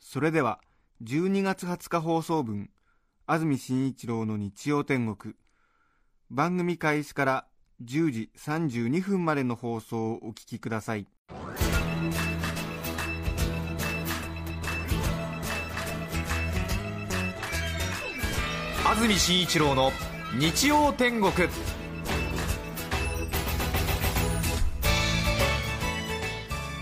それでは12月20日放送分安住紳一郎の日曜天国。番組開始から10時32分までの放送をお聞きください。安住紳一郎の日曜天国。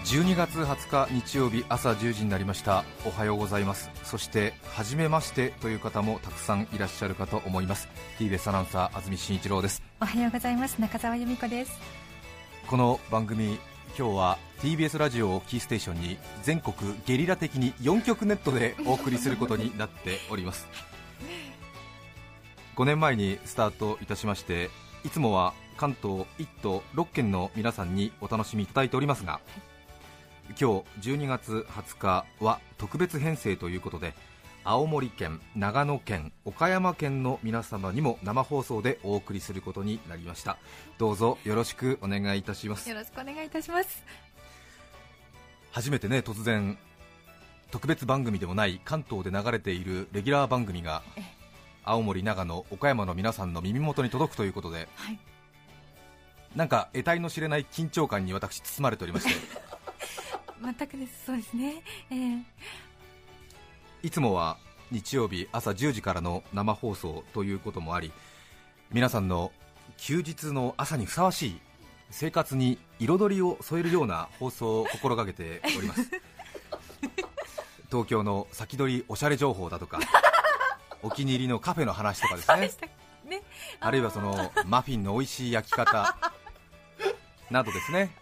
12月20日日曜日朝10時になりました。おはようございます。そして初めましてという方もたくさんいらっしゃるかと思います。TBS アナウンサー安住紳一郎です。おはようございます。中澤由美子です。この番組今日は TBS ラジオをキーステーションに全国ゲリラ的に4曲ネットでお送りすることになっております。5年前にスタートいたしましていつもは関東1都6県の皆さんにお楽しみいただいておりますが今日12月20日は特別編成ということで青森県、長野県、岡山県の皆様にも生放送でお送りすることになりました。どうぞよろしくお願いいたします。よろしくお願いいたします。初めてね突然特別番組でもない関東で流れているレギュラー番組がえ青森、長野、岡山の皆さんの耳元に届くということではい。なんか得体の知れない緊張感に私包まれておりまして 全くです。そうですね。えーいつもは日曜日朝10時からの生放送ということもあり皆さんの休日の朝にふさわしい生活に彩りを添えるような放送を心がけております。東京の先取りおしゃれ情報だとか お気に入りのカフェの話とかですね。ね。あるいはそのマフィンの美味しい焼き方などですね、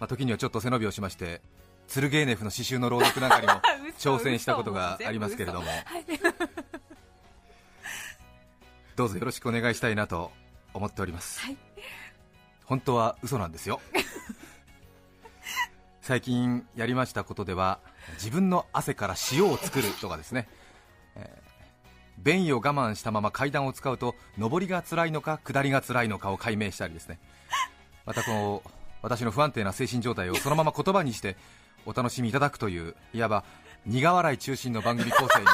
まあ、時にはちょっと背伸びをしましてツルゲーネフの詩集の朗読なんかにも 嘘挑戦したことがありますけれども。嘘はい。どうぞよろしくお願いしたいなと思っております、はい。本当は嘘なんですよ。最近やりましたことでは自分の汗から塩を作るとかですね、えー便意を我慢したまま階段を使うと上りが辛いのか下りが辛いのかを解明したりですね。またこの私の不安定な精神状態をそのまま言葉にしてお楽しみいただくといういわば苦笑い中心の番組構成に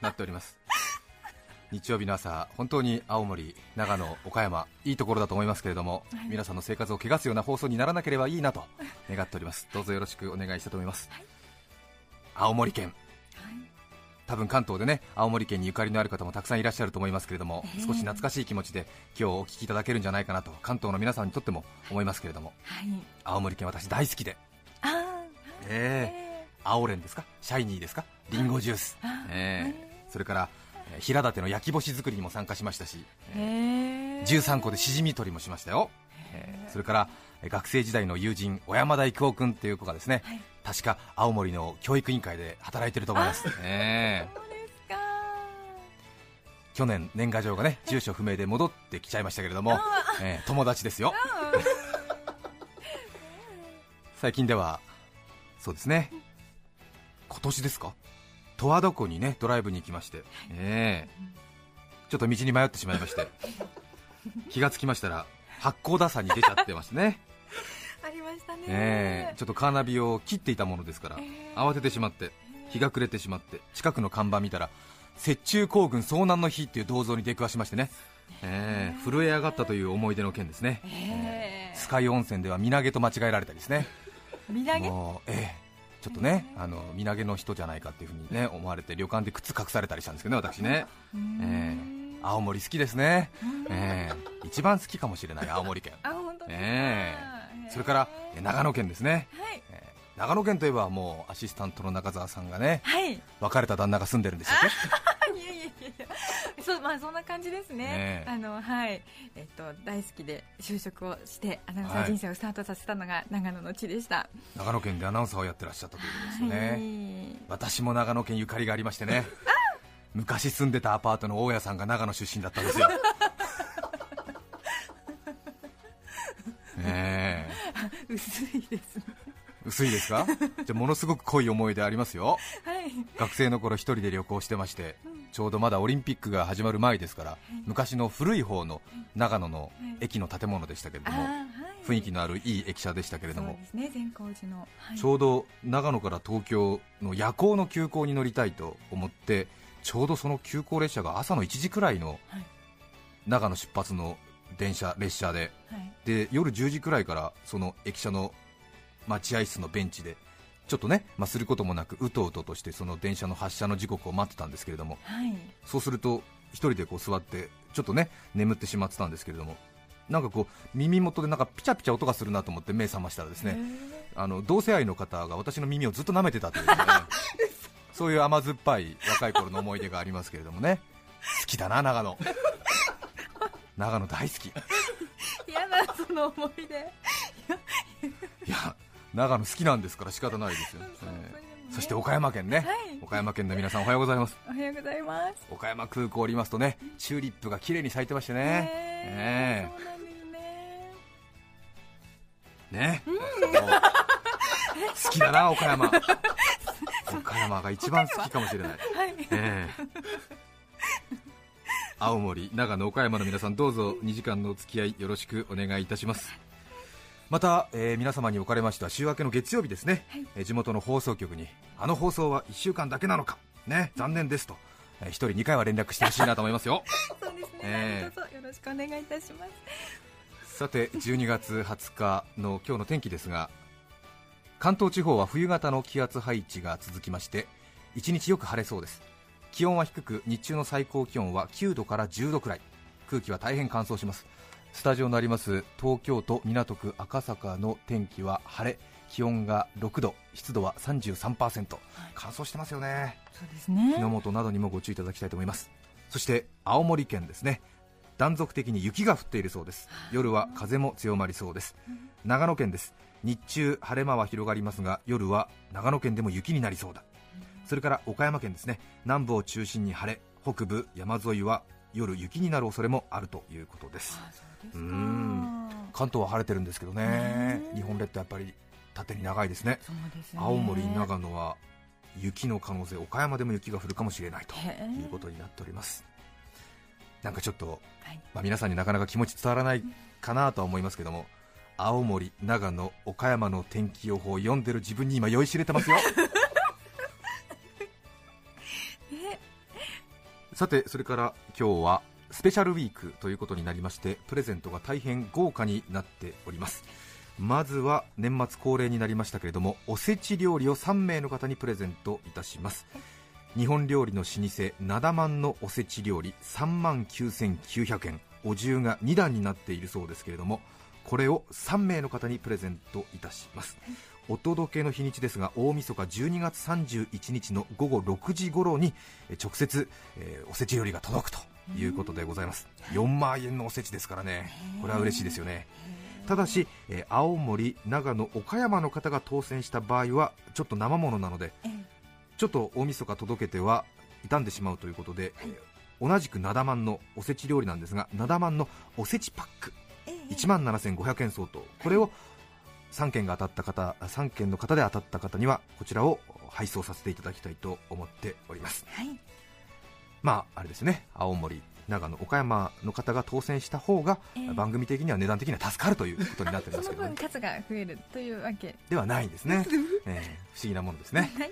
なっております。日曜日の朝、本当に青森、長野、岡山、いいところだと思いますけれども、はい。皆さんの生活を汚すような放送にならなければいいなと願っております、どうぞよろしくお願いしたいと思います。青森県多分関東でね青森県にゆかりのある方もたくさんいらっしゃると思いますけれども、ええ少し懐かしい気持ちで今日お聞きいただけるんじゃないかなと関東の皆さんにとっても思いますけれども。はい。青森県私大好きで。あー。ええ。青レンですか？シャイニーですか？リンゴジュース、あええ。それからえー平立の焼き干し作りにも参加しましたし、ーへー。13個でしじみ取りもしましたよ、えーそれからえー学生時代の友人小山田育夫君っていう子がですね、はい確か青森の教育委員会で働いてると思います、え。ーそうですか。去年年賀状がね住所不明で戻ってきちゃいましたけれども、えー友達ですよ。最近ではそうですね。今年ですか？十和田湖にねドライブに行きまして、え。ーちょっと道に迷ってしまいまして 気がつきましたら八甲田山に出ちゃってましてねありましたね。ええちょっとカーナビを切っていたものですから、ええ。慌ててしまって日が暮れてしまって近くの看板見たら雪中行軍遭難の日っていう銅像に出くわしましてね、え。え震え上がったという思い出の件ですね、えスカイ温泉では身投げと間違えられたりですね。ー 身投げ？もうええちょっとねあの身投げの人じゃないかっていうふうにね思われて旅館で靴隠されたりしたんですけどね私ね、ええ。青森好きですね、ええ。一番好きかもしれない青森県。あ本当ですか。えそれからえ長野県ですね、はい。えー長野県といえばもうアシスタントの中澤さんがねはい。別れた旦那が住んでるんでしたっけいやいやいや。いやそうまあそんな感じですね。ねえ。あのはい。えっと大好きで就職をしてアナウンサー人生をスタートさせたのが長野の地でした、長野県でアナウンサーをやってらっしゃったということですよね、はい。私も長野県ゆかりがありましてね。昔住んでたアパートの大家さんが長野出身だったんですよ。ねえ薄いですね。薄いですか？じゃあものすごく濃い思い出ありますよ。はい。学生の頃一人で旅行してまして、ちょうどまだオリンピックが始まる前ですから、昔の古い方の長野の駅の建物でしたけれども、はい。雰囲気のあるいい駅舎でしたけれどもそうですね善光寺の、はい。ちょうど長野から東京の夜行の急行に乗りたいと思ってちょうどその急行列車が朝の1時くらいのはい。長野出発の電車列車で。はい。で夜10時くらいからその駅舎の待合室のベンチでちょっとね、まあ、することもなくうとうととしてその電車の発車の時刻を待ってたんですけれども。はい。そうすると一人でこう座ってちょっとね眠ってしまってたんですけれども。なんかこう耳元でなんかピチャピチャ音がするなと思って目覚ましたらですねあの同性愛の方が私の耳をずっと舐めてたというね。そういう甘酸っぱい若い頃の思い出がありますけれどもね。好きだな長野長野大好き。い嫌なその思い出。や長野好きなんですから仕方ないですよ、そして岡山県ね、はい。岡山県の皆さんおはようございます。おはようございます。岡山空港を降りますとねチューリップが綺麗に咲いてましてね。ねねそうなん。好きだな岡山。岡山が一番好きかもしれない、はい。ええ青森、長野、岡山の皆さんどうぞ2時間のお付き合いよろしくお願いいたします。また、えー皆様におかれましては週明けの月曜日ですね、はい。えー地元の放送局にあの放送は1週間だけなのか。ね残念ですと、えー、1人2回は連絡してほしいなと思いますよ。そうですね、ええどうぞよろしくお願いいたします。さて12月20日の今日の天気ですが関東地方は冬型の気圧配置が続きまして一日よく晴れそうです気温は低く日中の最高気温は9度から10度くらい。空気は大変乾燥します。スタジオのあります東京都港区赤坂の天気は晴れ。気温が6度湿度は33%乾燥してますよね。そうですね。火の元などにもご注意いただきたいと思います。そして青森県ですね。断続的に雪が降っているそうです。夜は風も強まりそうです。長野県です。日中晴れ間は広がりますが夜は長野県でも雪になりそうだそれから岡山県ですね。南部を中心に晴れ北部山沿いは夜雪になる恐れもあるということです。あそうですか。うん。関東は晴れてるんですけどね。日本列島やっぱり縦に長いですね。ね。青森長野は雪の可能性岡山でも雪が降るかもしれないということになっております。なんかちょっと、はい。まあ、皆さんになかなか気持ち伝わらないかなとは思いますけども青森、長野、岡山の天気予報を読んでる自分に今酔いしれてますよ さてそれから今日はスペシャルウィークということになりましてプレゼントが大変豪華になっております。まずは年末恒例になりましたけれどもおせち料理を3名の方にプレゼントいたします。日本料理の老舗なだまんのおせち料理3万9900円。お重が2段になっているそうですけれどもこれを3名の方にプレゼントいたします。お届けの日にちですが大晦日12月31日の午後6時頃にえ直接、えーおせち料理が届くということでございます。4万円のおせちですからね。これは嬉しいですよね。ただし、えー青森、長野、岡山の方が当選した場合はちょっと生ものなのでええ。ちょっと大晦日届けては傷んでしまうということで、えー同じくなだまんのおせち料理なんですがなだまんのおせちパック。ええ。1万7500円相当。これを3件が当たった方3件の方で当たった方にはこちらを配送させていただきたいと思っております。はい。まああれですね。青森長野岡山の方が当選した方が、ええ。番組的には値段的には助かるということになってますけど、ね。その分、数が増えるというわけ。ではないんですね、えー不思議なものですね。はい。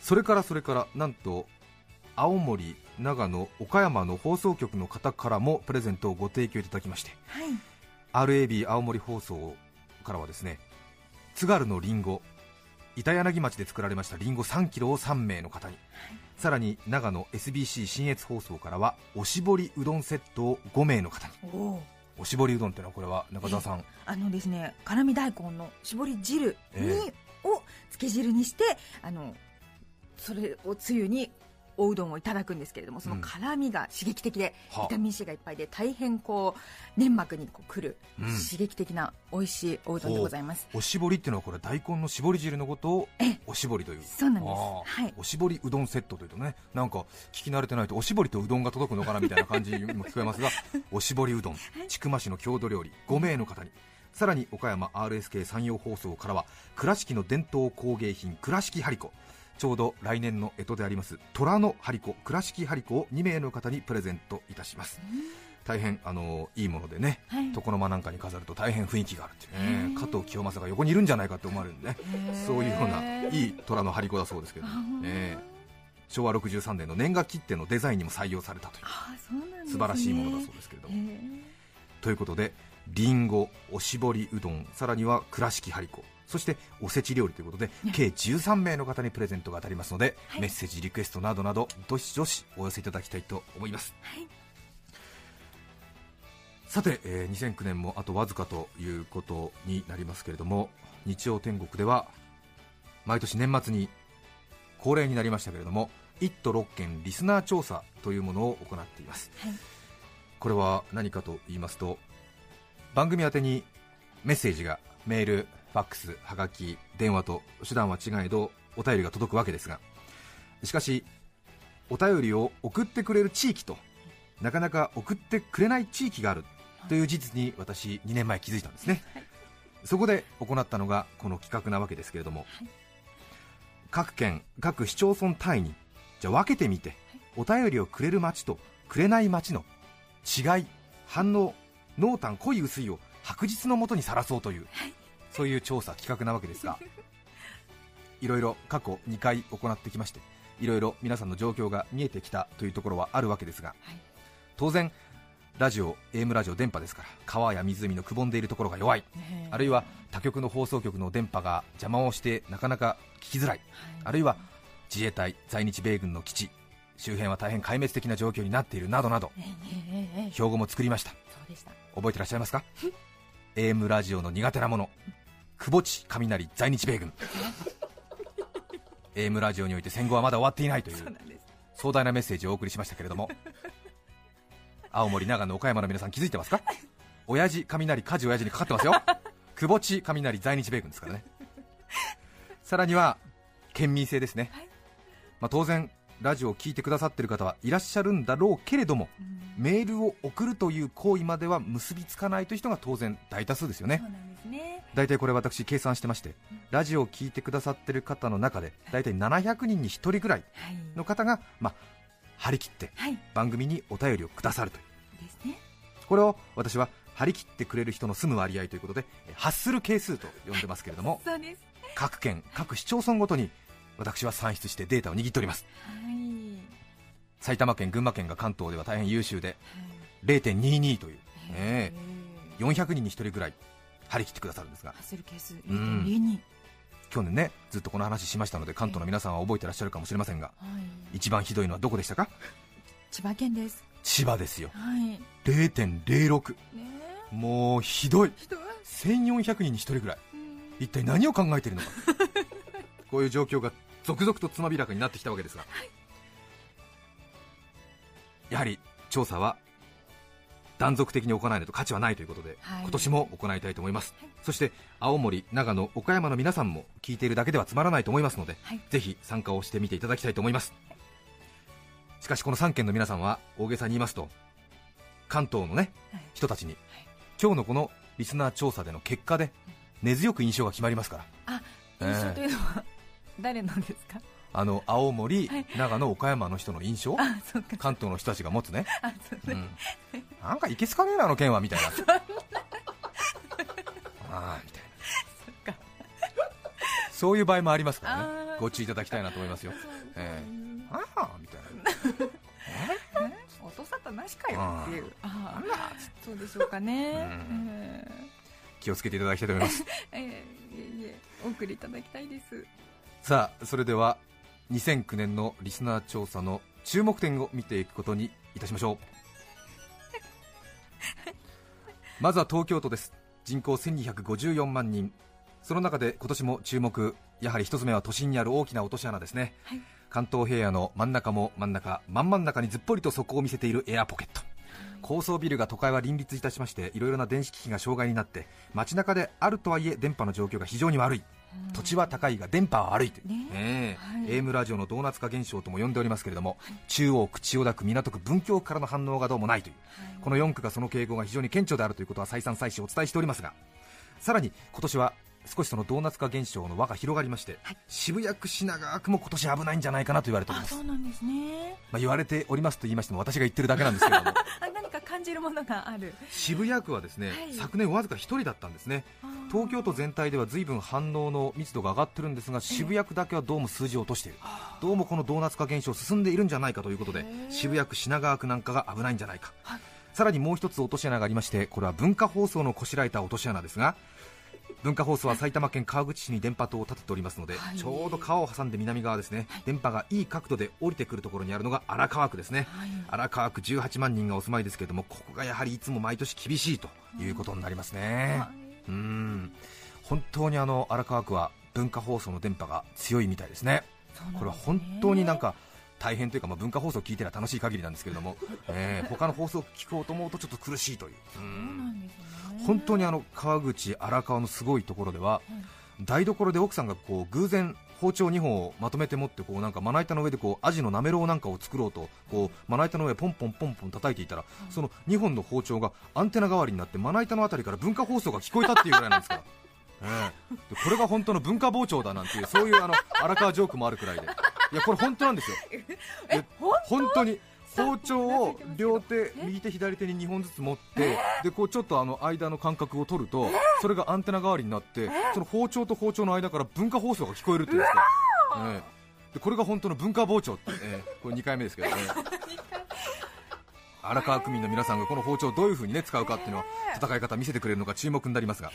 それからそれからなんと青森長野岡山の放送局の方からもプレゼントをご提供いただきまして。はい。RAB 青森放送からはですね津軽のりんご板柳町で作られましたりんご3キロを3名の方に、さらに長野 SBC 信越放送からはおしぼりうどんセットを5名の方に。おしぼりうどんっていうのはこれは中澤さん。あのですね辛味大根の絞り汁に、えを漬け汁にしてあのそれをつゆにおうどんをいただくんですけれどもその辛みが刺激的で、はあ。ビタミン C がいっぱいで大変こう粘膜にこうくる、うん刺激的な美味しいおうどんでございます。おしぼりっていうのはこれ大根の絞り汁のことをえおしぼりという。そうなんです。はい。おしぼりうどんセットというとねなんか聞き慣れてないとおしぼりとうどんが届くのかなみたいな感じにも聞こえますが おしぼりうどん。千曲市の郷土料理5名の方に。さらに岡山 RSK 山陽放送からは倉敷の伝統工芸品倉敷張子ちょうど来年の干支であります虎の張子倉敷張子を2名の方にプレゼントいたします。大変あのいいものでね、はい。床の間なんかに飾ると大変雰囲気があるっていうね加藤清正が横にいるんじゃないかって思われるんでねー。そういうようないい虎の張り子だそうですけど、え。ー昭和63年の年賀切手のデザインにも採用されたというね、素晴らしいものだそうですけれども、ということでりんごおしぼりうどんさらには倉敷張り子そしておせち料理ということで計13名の方にプレゼントが当たりますので、はい。メッセージリクエストなどなどどしどしお寄せいただきたいと思います。はい。さて、えー2009年もあとわずかということになりますけれども日曜天国では毎年年末に恒例になりましたけれども1都6県リスナー調査というものを行っています、はい。これは何かと言いますと番組宛てにメッセージがメール、ファックス、はがき、電話と手段は違えどお便りが届くわけですが。しかしお便りを送ってくれる地域となかなか送ってくれない地域があるという事実に私2年前気づいたんですね、そこで行ったのがこの企画なわけですけれども、各県各市町村単位にじゃあ分けてみて、お便りをくれる町とくれない町の違い反応濃淡濃い薄いを白日のもとにさらそうという、そういう調査企画なわけですが いろいろ過去2回行ってきましていろいろ皆さんの状況が見えてきたというところはあるわけですが、はい。当然ラジオ AM ラジオ電波ですから川や湖のくぼんでいるところが弱いねあるいは他局の放送局の電波が邪魔をしてなかなか聞きづらいあるいは自衛隊在日米軍の基地周辺は大変壊滅的な状況になっているなどなど標語も作りました。覚えてらっしゃいますか？AM ラジオの苦手なもの久保地雷在日米軍。AM ラジオにおいて戦後はまだ終わっていないという壮大なメッセージをお送りしましたけれども。青森長野岡山の皆さん気づいてますか？親父雷火事親父にかかってますよ。久保地雷在日米軍ですからね。さらには県民性ですね、まあ、当然ラジオを聞いてくださっている方はいらっしゃるんだろうけれども、メールを送るという行為までは結びつかないという人が当然大多数ですよね。大体これ私計算してましてラジオを聞いてくださっている方の中で大体700人に1人ぐらいはい。の方が、まあ、張り切ってはい。番組にお便りをくださるという。ね。これを私は張り切ってくれる人の住む割合ということでえ発する係数と呼んでますけれども 各県各市町村ごとに私は算出してデータを握っております。はい。埼玉県群馬県が関東では大変優秀ではい。0.22という、へええ400人に1人ぐらい張り切ってくださるんですが。走る係数ん。0.02去年ねずっとこの話しましたので関東の皆さんは覚えてらっしゃるかもしれませんがはい。一番ひどいのはどこでしたか？千葉県です。千葉ですよ。はい。ね0.06え。もうひどい。人は1400人に1人ぐらい。うん。一体何を考えているのかこういう状況が続々とつまびらかになってきたわけですが、やはり調査は断続的に行わないと価値はないということで、はい。今年も行いたいと思います、はい。そして青森、長野、岡山の皆さんも聞いているだけではつまらないと思いますので、はい。ぜひ参加をしてみていただきたいと思います。しかしこの3県の皆さんは大げさに言いますと関東のねはい。人たちに、今日のこのリスナー調査での結果で根強く印象が決まりますから。あええ印象というのは誰のですか？あの青森、はい。長野、岡山の人の印象？関東の人たちが持つね、うん、なんかいけすかねえなあの県はみたいな。ああみたいな。そういう場合もありますからあねー。ご注意いただきたいなと思いますよ。ええ。ああみたいな。音沙汰なしかよっていう。ああそうでしょうかね。え気をつけていただきたいと思います。えええいえいえお送りいただきたいですさあそれでは2009年のリスナー調査の注目点を見ていくことにいたしましょう。まずは東京都です。人口1254万人。その中で今年も注目。やはり一つ目は都心にある大きな落とし穴ですね、はい。関東平野の真ん中も真ん中真ん真ん中にずっぽりと底を見せているエアポケット。高層ビルが都会は林立いたしましていろいろな電子機器が障害になって街中であるとはいえ電波の状況が非常に悪い土地は高いが電波は悪いという、ね。ええ。はい。AM ラジオのドーナツ化現象とも呼んでおりますけれども、中央区、千代田区、港区、文京区からの反応がどうもないという、この4区がその傾向が非常に顕著であるということは再三再四お伝えしておりますが、さらに今年は少しそのドーナツ化現象の輪が広がりまして、渋谷区、品川区も今年危ないんじゃないかなと言われておりあます、そうなんですね。まあ、言われておりますと言いましても私が言ってるだけなんですけれども、あ何か感じるものがある。渋谷区はですね、はい。昨年わずか1人だったんですね。東京都全体では随分反応の密度が上がってるんですが渋谷区だけはどうも数字を落としている。どうもこのドーナツ化現象進んでいるんじゃないかということで渋谷区品川区なんかが危ないんじゃないか、さらにもう一つ落とし穴がありましてこれは文化放送のこしらえた落とし穴ですが文化放送は埼玉県川口市に電波塔を立てておりますので、はい。ちょうど川を挟んで南側ですね、電波がいい角度で降りてくるところにあるのが荒川区ですね、はい。荒川区18万人がお住まいですけれどもここがやはりいつも毎年厳しいということになりますね、うーん。本当にあの荒川区は文化放送の電波が強いみたいですね。これは本当になんか大変というか、まあ、文化放送を聞いてりゃ楽しい限りなんですけれども、えー他の放送を聞こうと思うとちょっと苦しいという、う本当にあの川口、荒川のすごいところでは、台所で奥さんがこう偶然包丁2本をまとめて持ってこうなんかまな板の上でこうアジのなめろうなんかを作ろうとこうまな板の上ポンポンポンポン叩いていたら、その2本の包丁がアンテナ代わりになってまな板のあたりから文化放送が聞こえたっていうぐらいなんですから。ええ。でこれが本当の文化包丁だなんていうそういうあの荒川ジョークもあるくらいで。いやこれ本当なんですよ。え本当に包丁を両手右手左手に2本ずつ持ってでこうちょっとあの間の間隔を取るとそれがアンテナ代わりになってその包丁と包丁の間から文化放送が聞こえるっていうんですか、ええ。でこれが本当の文化包丁って、ええこれ2回目ですけどね。荒川区民の皆さんがこの包丁をどういう風にね使うかっていうのは戦い方見せてくれるのが注目になりますが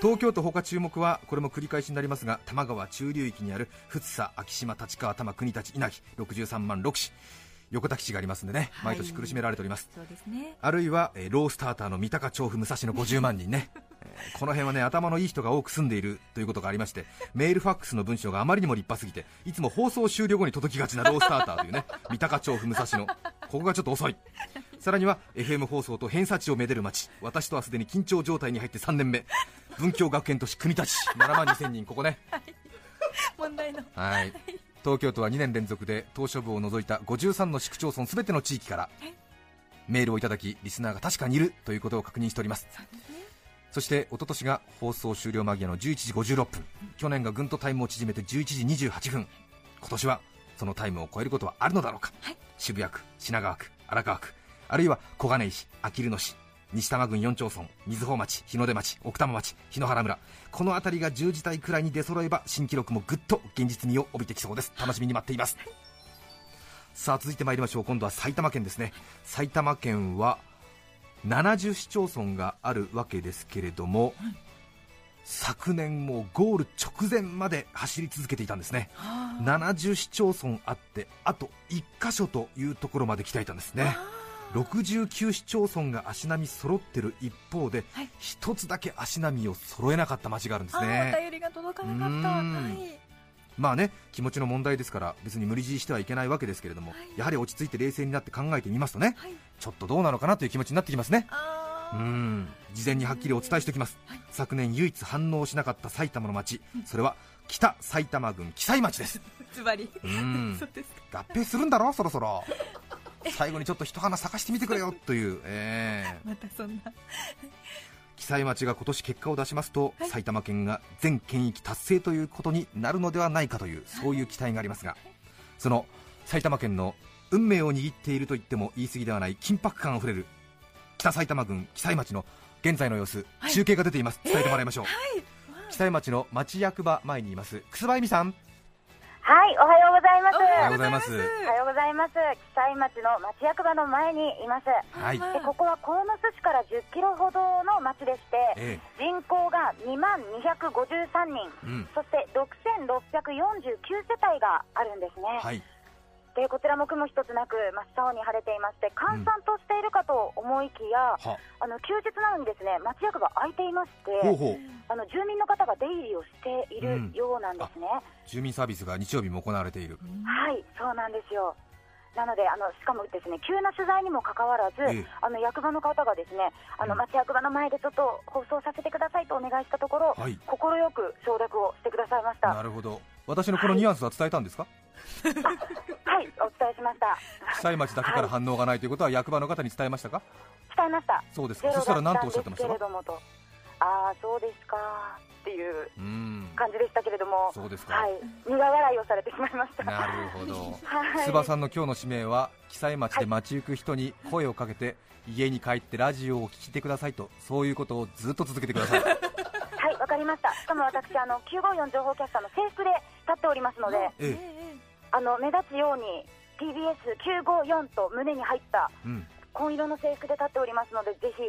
東京都他注目はこれも繰り返しになりますが多摩川中流域にある富津佐昭島立川多摩国立稲城63万6市横田基地がありますんでね毎年苦しめられております、そうですね。あるいは、えーロースターターの三鷹調布武蔵の50万人ね、え ーこの辺はね頭のいい人が多く住んでいるということがありましてメールファックスの文章があまりにも立派すぎていつも放送終了後に届きがちなロースターターというね 三鷹調布武蔵野。ここがちょっと遅い。さらには FM 放送と偏差値をめでる街。私とはすでに緊張状態に入って3年目。文教学園都市国立7万2000人ここね。問題の。はい東京都は2年連続で島しょ部を除いた53の市区町村すべての地域からメールをいただきリスナーが確かにいるということを確認しております。そして一昨年が放送終了間際の11時56分。去年がぐんとタイムを縮めて11時28分。今年はそのタイムを超えることはあるのだろうか、渋谷区品川区荒川区あるいは小金井市あきる野市西多摩郡4町村瑞穂町日の出町奥多摩町檜原村。この辺りが10時台くらいに出揃えば新記録もぐっと現実味を帯びてきそうです。楽しみに待っています。さあ続いてまいりましょう。今度は埼玉県ですね。埼玉県は70市町村があるわけですけれども、昨年もゴール直前まで走り続けていたんですね。70市町村あってあと1箇所というところまで来ていたんですね69市町村が足並み揃ってる一方ではい。一、つだけ足並みを揃えなかった町があるんですあーおね便りが届かなかった。はい。まあね気持ちの問題ですから別に無理強いしてはいけないわけですけれども、やはり落ち着いて冷静になって考えてみますとね、はい。ちょっとどうなのかなという気持ちになってきますね。うん。事前にはっきりお伝えしておきます、昨年唯一反応しなかった埼玉の町それは北埼玉郡喜斎町です。ズバリ。うん。そうですか。合併するんだろそろそろ 最後にちょっと一花咲かしてみてくれよという、えー またそんな。記載町が今年結果を出しますと、埼玉県が全県域達成ということになるのではないかというそういう期待がありますがその埼玉県の運命を握っていると言っても言い過ぎではない緊迫感あふれる北埼玉郡記載町の現在の様子、はい。中継が出ています。伝えてもらいましょう、はい。記載町の町役場前にいます楠葉恵美さんはい、おはようございます。おはようございますおはようございます。記載町の町役場の前にいます。はい、でここは鴻巣市から10キロほどの町でして、え人口が2万253人、えうんそして6649世帯があるんですね。はいでこちらも雲一つなく真っ青に晴れていまして閑散としているかと思いきや、は。あの休日なのにですね町役場開いていましてあの住民の方が出入りをしていうん。るようなんですね、住民サービスが日曜日も行われている、はいそうなんですよ。なのであのしかもですね急な取材にもかかわらず、ええ。あの役場の方がですねあのうん。町役場の前でちょっと放送させてくださいとお願いしたところはい。快く承諾をしてくださいました。なるほど。私のこのニュアンスは伝えたんですか、はい お伝えしました。被災町だけから反応がないということは役場の方に伝えましたか？伝えました。そうですか。そしたら何とおっしゃってますしたか？ああそうですかっていう感じでしたけれども。そうですか、はい。苦笑いをされてしまいました。なるほど。はい。須葉さんの今日の使命は記載町で街行く人に声をかけて家に帰ってラジオを聞いてくださいとそういうことをずっと続けてください。はいわかりました。しかも私あの954情報キャスターの制服で立っておりますので。ええあの目立つように TBS954 と胸に入ったうん。紺色の制服で立っておりますのでぜひ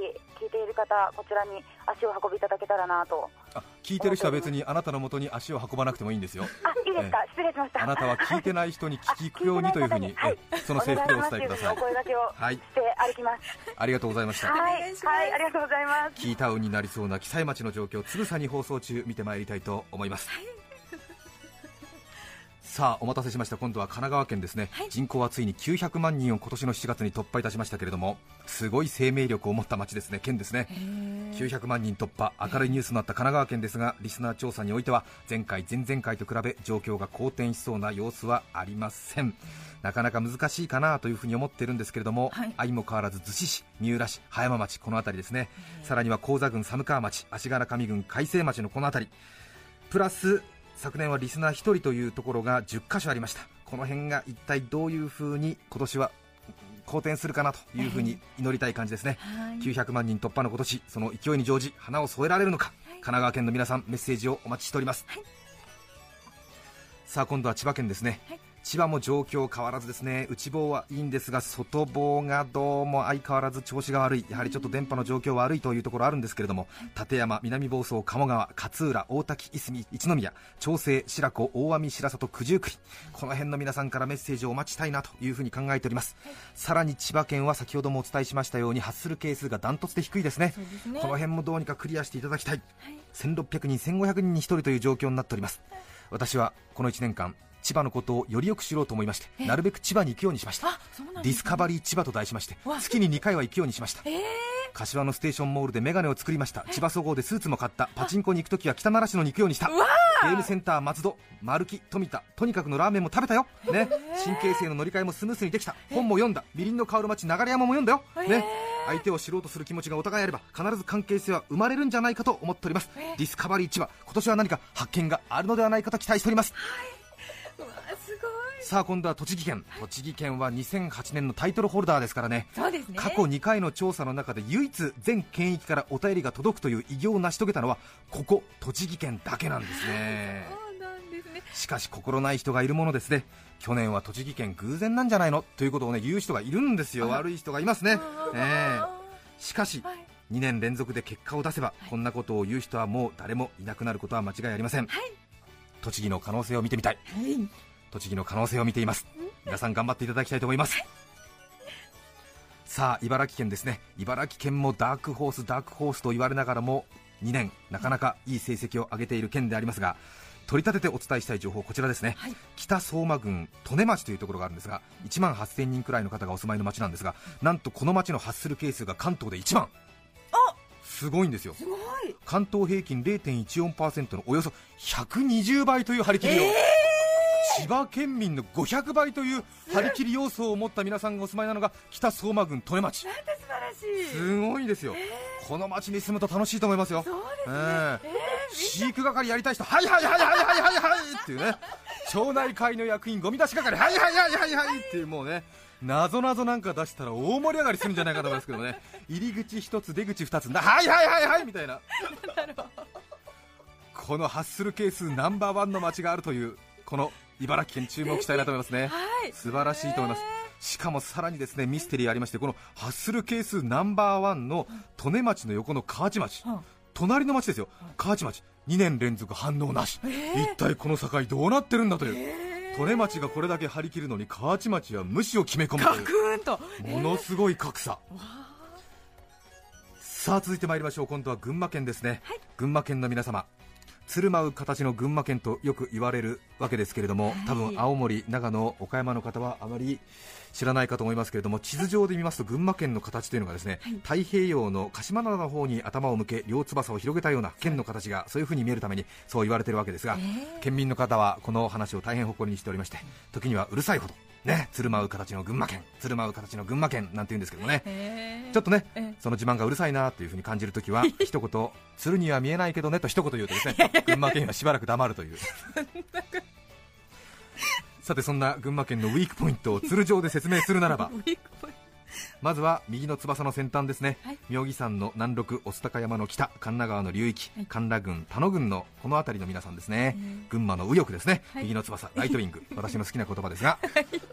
聞いている方こちらに足を運びいただけたらなとあ聞いてる人は別にあなたのもとに足を運ばなくてもいいんですよ。あいいですか、失礼しました。あなたは聞いてない人に聞くようにというふうに、はい。えその制服でお伝えください。お声掛けをはい。して歩きます。ありがとうございました。はい、はい、ありがとうございます。キータウンになりそうな記載町の状況つぶさに放送中見てまいりたいと思います、さあお待たせしました。今度は神奈川県ですね、はい。人口はついに900万人を今年の7月に突破いたしましたけれどもすごい生命力を持った町ですね。県ですね。900万人突破明るいニュースになった神奈川県ですがリスナー調査においては前回前々回と比べ状況が好転しそうな様子はありません。なかなか難しいかなというふうに思っているんですけれども、はい。相も変わらず逗子市、三浦市、葉山町この辺りですね。さらには高座郡寒川町足柄上郡海西町のこの辺り。プラス昨年はリスナー1人というところが10箇所ありました。この辺が一体どういうふうに今年は好転するかなというふうに祈りたい感じですね、はい。900万人突破の今年その勢いに乗じ花を添えられるのか、神奈川県の皆さんメッセージをお待ちしております、さあ今度は千葉県ですね、はい千葉も状況変わらずですね。内房はいいんですが外房がどうも相変わらず調子が悪い。やはりちょっと電波の状況悪いというところあるんですけれども館山南房総鴨川勝浦大滝いすみ一宮長生白子大網白里九十九里。この辺の皆さんからメッセージをお待ちしたいなというふうに考えております、さらに千葉県は先ほどもお伝えしましたように発する係数がダントツで低いですね。この辺もどうにかクリアしていただきたい、1600人、1500人に1人という状況になっております。私はこの1年間千葉のことをよりよく知ろうと思いましてなるべく千葉に行くようにしました。あそうなん Discovery 千葉と題しましてわ月に2回は行くようにしました。えー柏のステーションモールでメガネを作りました。千葉そごうでスーツも買った。パチンコに行くときは北習志野に行くようにしたゲームセンター松戸丸木富田。とにかくのラーメンも食べたよ。ね。神経性の乗り換えもスムースにできた。本も読んだ。みりんの香る街流山も読んだよ。ね。相手を知ろうとする気持ちがお互いあれば必ず関係性は生まれるんじゃないかと思っております。ディスカバリー千葉。今年は何か発見があるのではないかと期待しております。うわすごいさあ今度は栃木県。栃木県は2008年のタイトルホルダーですからね。そうですね。過去2回の調査の中で唯一全県域からお便りが届くという偉業を成し遂げたのはここ栃木県だけなんですね。そうなんですね。しかし心ない人がいるものですね。去年は栃木県偶然なんじゃないの？ということをね言う人がいるんですよ。悪い人がいますね。ええ。しかしはい。2年連続で結果を出せばこんなことを言う人はもう誰もいなくなることは間違いありません、はい。栃木の可能性を見てみたい栃木の可能性を見ています。皆さん頑張っていただきたいと思います。さあ茨城県ですね。茨城県もダークホースダークホースと言われながらも2年なかなかいい成績を上げている県でありますが取り立ててお伝えしたい情報こちらですね、はい。北相馬郡利根町というところがあるんですが1万8000人くらいの方がお住まいの町なんですがなんとこの町の発する係数が関東で1番。すごいんですよ。すごい。関東平均0.14%のおよそ120倍という張り切りを、千葉県民の500倍という張り切り要素を持った皆さんがお住まいなのが北相馬郡利根町。なんて素晴らしい。すごいですよ、この町に住むと楽しいと思いますよ。そうですね。ええ飼育係やりたい人はいはいはいはいはいはいはいっていうね町内会の役員ゴミ出し係はいはいはいはいはいっていうもうね謎謎なんか出したら大盛り上がりするんじゃないかと思いますけどね入り口一つ出口二つなはいはいはいはいみたいなこのハッスル係数ナンバーワンの街があるというこの茨城県注目したいなと思いますね。はい。素晴らしいと思います。しかもさらにですねミステリーありましてこのハッスル係数ナンバーワンの利根町の横の河内町、うん。隣の町ですよ。河内町。2年連続反応なし、一体この境どうなってるんだという、利根町がこれだけ張り切るのに河内町は無視を決め込むという。ものすごい格差、さあ続いてまいりましょう。今度は群馬県ですね、群馬県の皆様鶴舞う形の群馬県とよく言われるわけですけれども、多分青森、長野、岡山の方はあまり知らないかと思いますけれども地図上で見ますと群馬県の形というのがですね、太平洋の鹿島灘の方に頭を向け両翼を広げたような県の形がそういう風に見えるためにそう言われているわけですが、県民の方はこの話を大変誇りにしておりまして時にはうるさいほどね、鶴舞う形の群馬県、鶴舞う形の群馬県なんて言うんですけどもね、えちょっとねええ、その自慢がうるさいなというふうに感じるときは、一言、鶴には見えないけどねと一言言うとですね、群馬県はしばらく黙るという。さてそんな群馬県のウィークポイントを鶴上で説明するならば まずは右の翼の先端ですね、はい。妙義山の南麓御巣鷹山の北神奈川の流域、はい。神田郡田野郡のこの辺りの皆さんですね、え群馬の右翼ですね、はい。右の翼ライトウィング。私の好きな言葉ですが、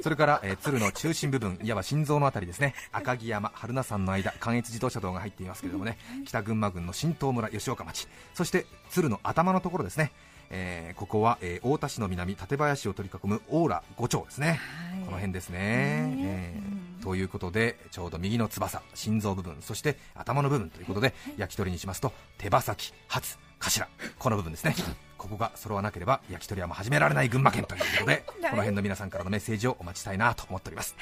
それから、えー鶴の中心部分いわば心臓の辺りですね。赤城山春名山の間関越自動車道が入っていますけれどもね、北群馬郡の新東村吉岡町。そして鶴の頭のところですね。えーここは、えー太田市の南館林を取り囲む大良五町ですね、はい。この辺ですね、ねえー。うんということでちょうど右の翼心臓部分そして頭の部分ということで、焼き鳥にしますと手羽先初頭この部分ですね。ここが揃わなければ焼き鳥屋も始められない群馬県ということで この辺の皆さんからのメッセージをお待ちしたいなと思っております、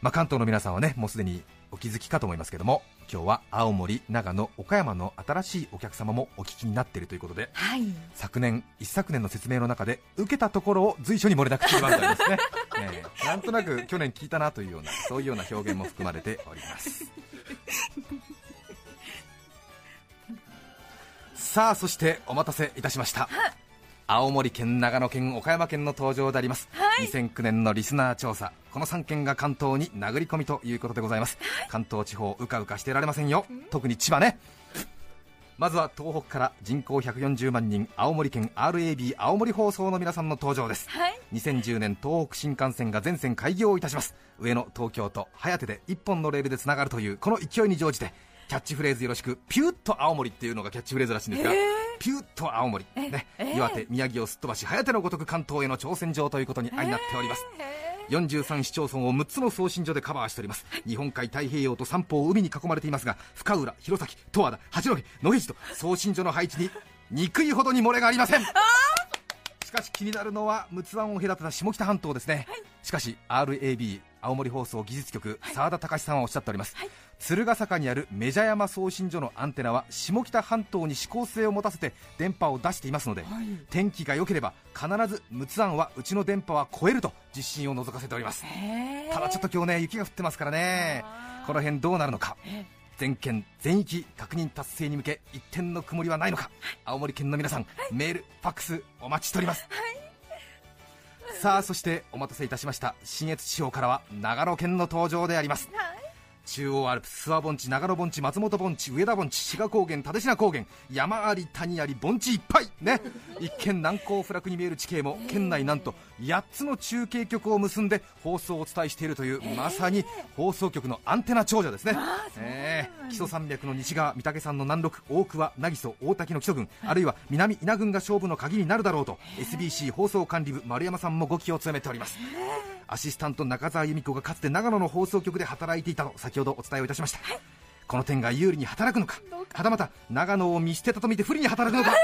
まあ、関東の皆さんはねもうすでにお気づきかと思いますけども今日は青森、長野、岡山の新しいお客様もお聞きになっているということではい。昨年一昨年の説明の中で受けたところを随所に漏れなく散りばめておりますね、ええなんとなく去年聞いたなというようなそういうような表現も含まれております。さあそしてお待たせいたしました青森県、長野県、岡山県の登場であります、2009年のリスナー調査。この3県が関東に殴り込みということでございます、関東地方うかうかしてられませんよ、特に千葉ね。まずは東北から人口140万人青森県 RAB 青森放送の皆さんの登場です、はい。2010年東北新幹線が全線開業いたします上野東京と早手で1本のレールでつながるというこの勢いに乗じてキャッチフレーズよろしく。ピュッと青森っていうのがキャッチフレーズらしいんですが、ピュッと青森、ね岩手宮城をすっ飛ばし早手のごとく関東への挑戦状ということに相なっております、43市町村を6つの送信所でカバーしております。日本海太平洋と三方海に囲まれていますが深浦弘前十和田八戸野毛地と送信所の配置に憎いほどに漏れがありません。しかし気になるのは陸奥湾を隔てた下北半島ですね、しかし RAB 青森放送技術局澤田隆さんはおっしゃっております、鶴ヶ坂にあるメジャヤマ送信所のアンテナは下北半島に指向性を持たせて電波を出していますので、天気が良ければ必ず陸奥湾はうちの電波は超えると自信を覗かせております。ただちょっと今日ね雪が降ってますからね。この辺どうなるのか全県全域確認達成に向け一点の曇りはないのか青森県の皆さん、メールファックスお待ちしております、さあそしてお待たせいたしました信越地方からは長野県の登場であります、中央アルプス諏訪盆地長野盆地松本盆地上田盆地志賀高原蓼科高原山あり谷あり盆地いっぱい。ね。一見難攻不落に見える地形も県内なんと8つの中継局を結んで放送をお伝えしているというまさに放送局のアンテナ長者ですね、えー木曽山脈の西側御嶽山の南麓大桑渚大滝の木曽郡、あるいは南稲郡が勝負の鍵になるだろうと SBC 放送管理部丸山さんもご気を強めておりますアシスタント中澤由美子がかつて長野の放送局で働いていたと先ほどお伝えをいたしました、この点が有利に働くのか。はたまた長野を見捨てたと見て不利に働くのか。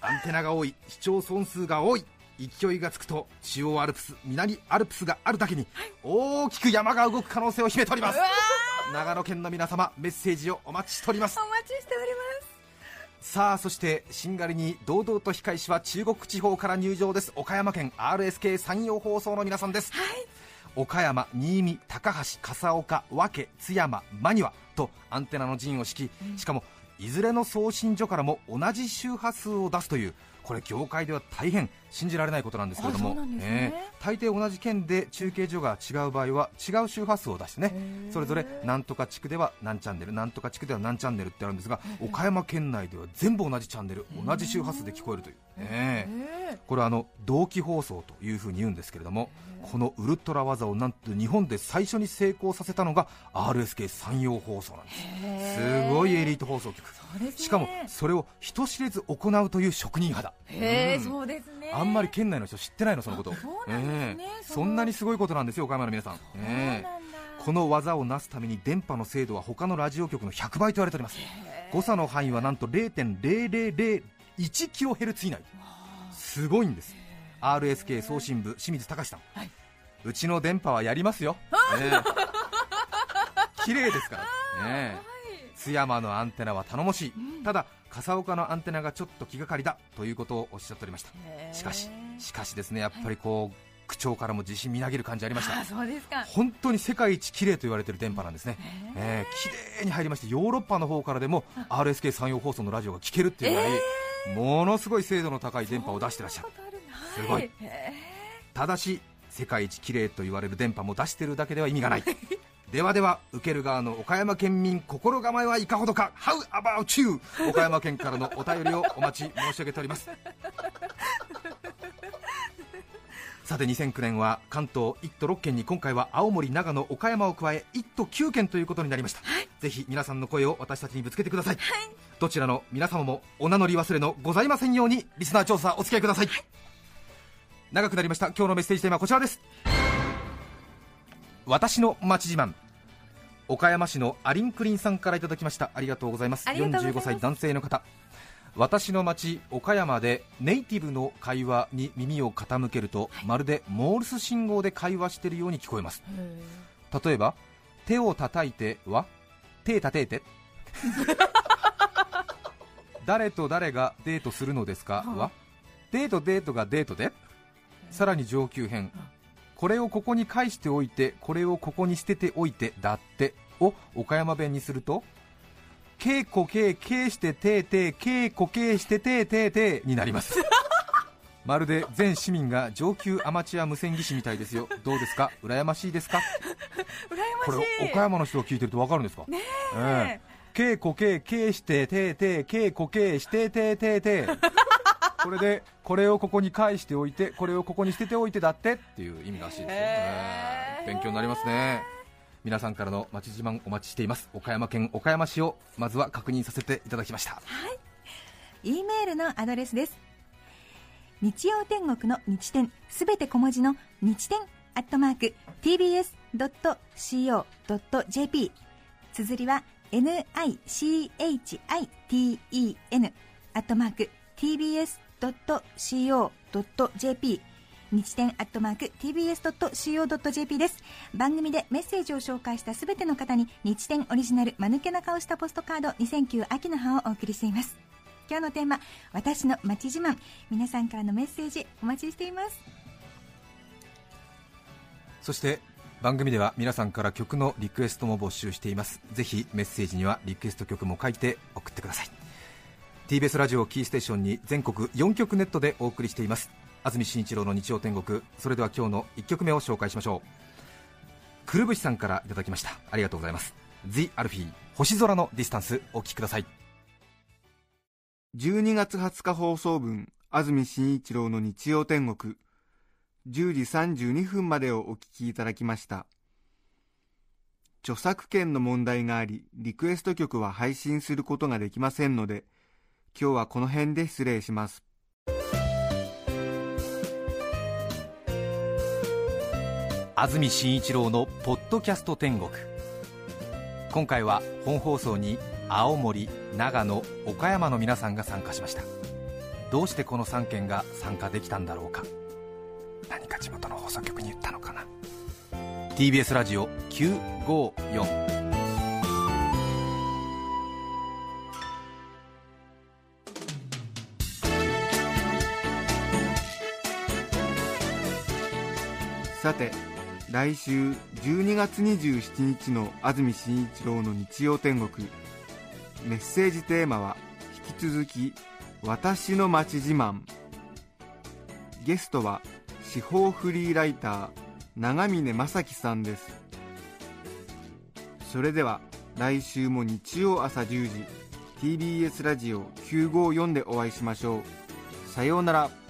アンテナが多い視聴損数が多い。勢いがつくと中央アルプス南アルプスがあるだけに大きく山が動く可能性を秘めております。長野県の皆様メッセージをお待ちしております。お待ちしておりさあそしてしんがりに堂々と控えしは中国地方から入場です。岡山県 RSK 山陽放送の皆さんです、岡山、新見、高橋、笠岡、和気、津山、真庭とアンテナの陣を敷き、しかもいずれの送信所からも同じ周波数を出すというこれ業界では大変信じられないことなんですけれども、ね。えー大抵同じ県で中継所が違う場合は違う周波数を出してねそれぞれなんとか地区では何チャンネルなんとか地区では何チャンネルってあるんですが岡山県内では全部同じチャンネル同じ周波数で聞こえるという、え。ーこれはあの同期放送というふうに言うんですけれどもこのウルトラ技をなんと日本で最初に成功させたのが RSK 山陽放送なんですすごいエリート放送局。ね。しかもそれを人知れず行うという職人派だへえ、うん。そうですね。あんまり県内の人知ってないのそのこと。そうなんですね。ええ。そんなにすごいことなんですよ岡山の皆さん、ええなんだ。この技をなすために電波の精度は他のラジオ局の100倍と言われております。誤差の範囲はなんと0.0001キロヘルツ以内。すごいんです。RSK 送信部清水隆さん、はい。うちの電波はやりますよ、ええ。綺麗ですから、ええ津山のアンテナは頼もしい、ただ笠岡のアンテナがちょっと気がかりだということをおっしゃっておりました。しかししかしですねやっぱりこう口調からも自信みなぎる感じありました。本当に世界一綺麗と言われている電波なんですね、えー、綺麗に入りましてヨーロッパの方からでも RSK 山陽放送のラジオが聞けるっていうぐらい、ものすごい精度の高い電波を出してらっしゃる。すごい。ただし世界一綺麗と言われる電波も出してるだけでは意味がない ではでは受ける側の岡山県民心構えはいかほどか。How about you? 岡山県からのお便りをお待ち申し上げております。さて2009年は関東1都6県に今回は青森、長野、岡山を加え1都9県ということになりました、ぜひ皆さんの声を私たちにぶつけてください、どちらの皆様もお名乗り忘れのございませんようにリスナー調査お付き合いください、長くなりました。今日のメッセージテーマはこちらです私の町自慢。岡山市のアリンクリンさんからいただきました。ありがとうございます。ありがとうございます。45歳男性の方。私の町岡山でネイティブの会話に耳を傾けると、まるでモールス信号で会話しているように聞こえます。例えば手を叩いては手叩いて。誰と誰がデートするのですか？はデートデートがデートで。さらに上級編これをここに返しておいてこれをここに捨てておいてだってを岡山弁にすると稽古稽稽しててて稽古稽しててててになります。まるで全市民が上級アマチュア無線技師みたいですよ。どうですか？羨ましいですか？こ羨ましい。れ岡山の人が聞いてると分かるんですか？ねえ。稽古稽稽しててて稽古稽しててててこれでこれをここに返しておいてこれをここに捨てておいてだってっていう意味らしいですよ、ええ勉強になりますね。皆さんからの町自慢お待ちしています。岡山県岡山市をまずは確認させていただきました。E メールのアドレスです。日曜天国の日天すべて小文字の日天アットマーク tbs.co.jp 綴りは nichiten アットマーク tbs.co.jp 日天アットマーク tbs.co.jp です。番組でメッセージを紹介したすべての方に日天オリジナル間抜けな顔したポストカード2009秋の葉をお送りしています。今日のテーマ私の街自慢。皆さんからのメッセージお待ちしています。そして番組では皆さんから曲のリクエストも募集しています。ぜひメッセージにはリクエスト曲も書いて送ってください。TBS ラジオキーステーションに全国4曲ネットでお送りしています。安住紳一郎の日曜天国。それでは今日の1曲目を紹介しましょう。くるぶしさんからいただきました。ありがとうございます。The アルフィー星空のディスタンスお聴きください。12月20日放送分安住紳一郎の日曜天国。10時32分までをお聞きいただきました。著作権の問題がありリクエスト曲は配信することができませんので今日はこの辺で失礼します。安住紳一郎の「ポッドキャスト天国」今回は本放送に青森長野岡山の皆さんが参加しました。どうしてこの3県が参加できたんだろうか。何か地元の放送局に言ったのかな。TBS ラジオ954さて来週12月27日の安住紳一郎の日曜天国。メッセージテーマは引き続き「私の街自慢」ゲストは司法フリーライター長峰正樹さんです。それでは来週も日曜朝10時 TBS ラジオ954でお会いしましょう。さようなら。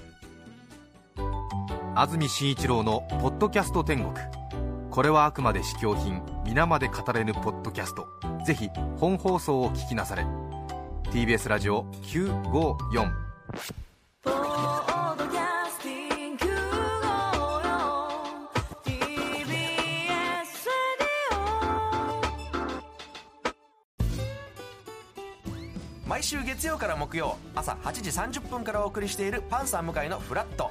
安住紳一郎の「ポッドキャスト天国」これはあくまで試供品皆まで語れぬポッドキャスト。ぜひ本放送を聞きなされ。TBS ラジオ954毎週月曜から木曜朝8時30分からお送りしているパンサー向井のフラット。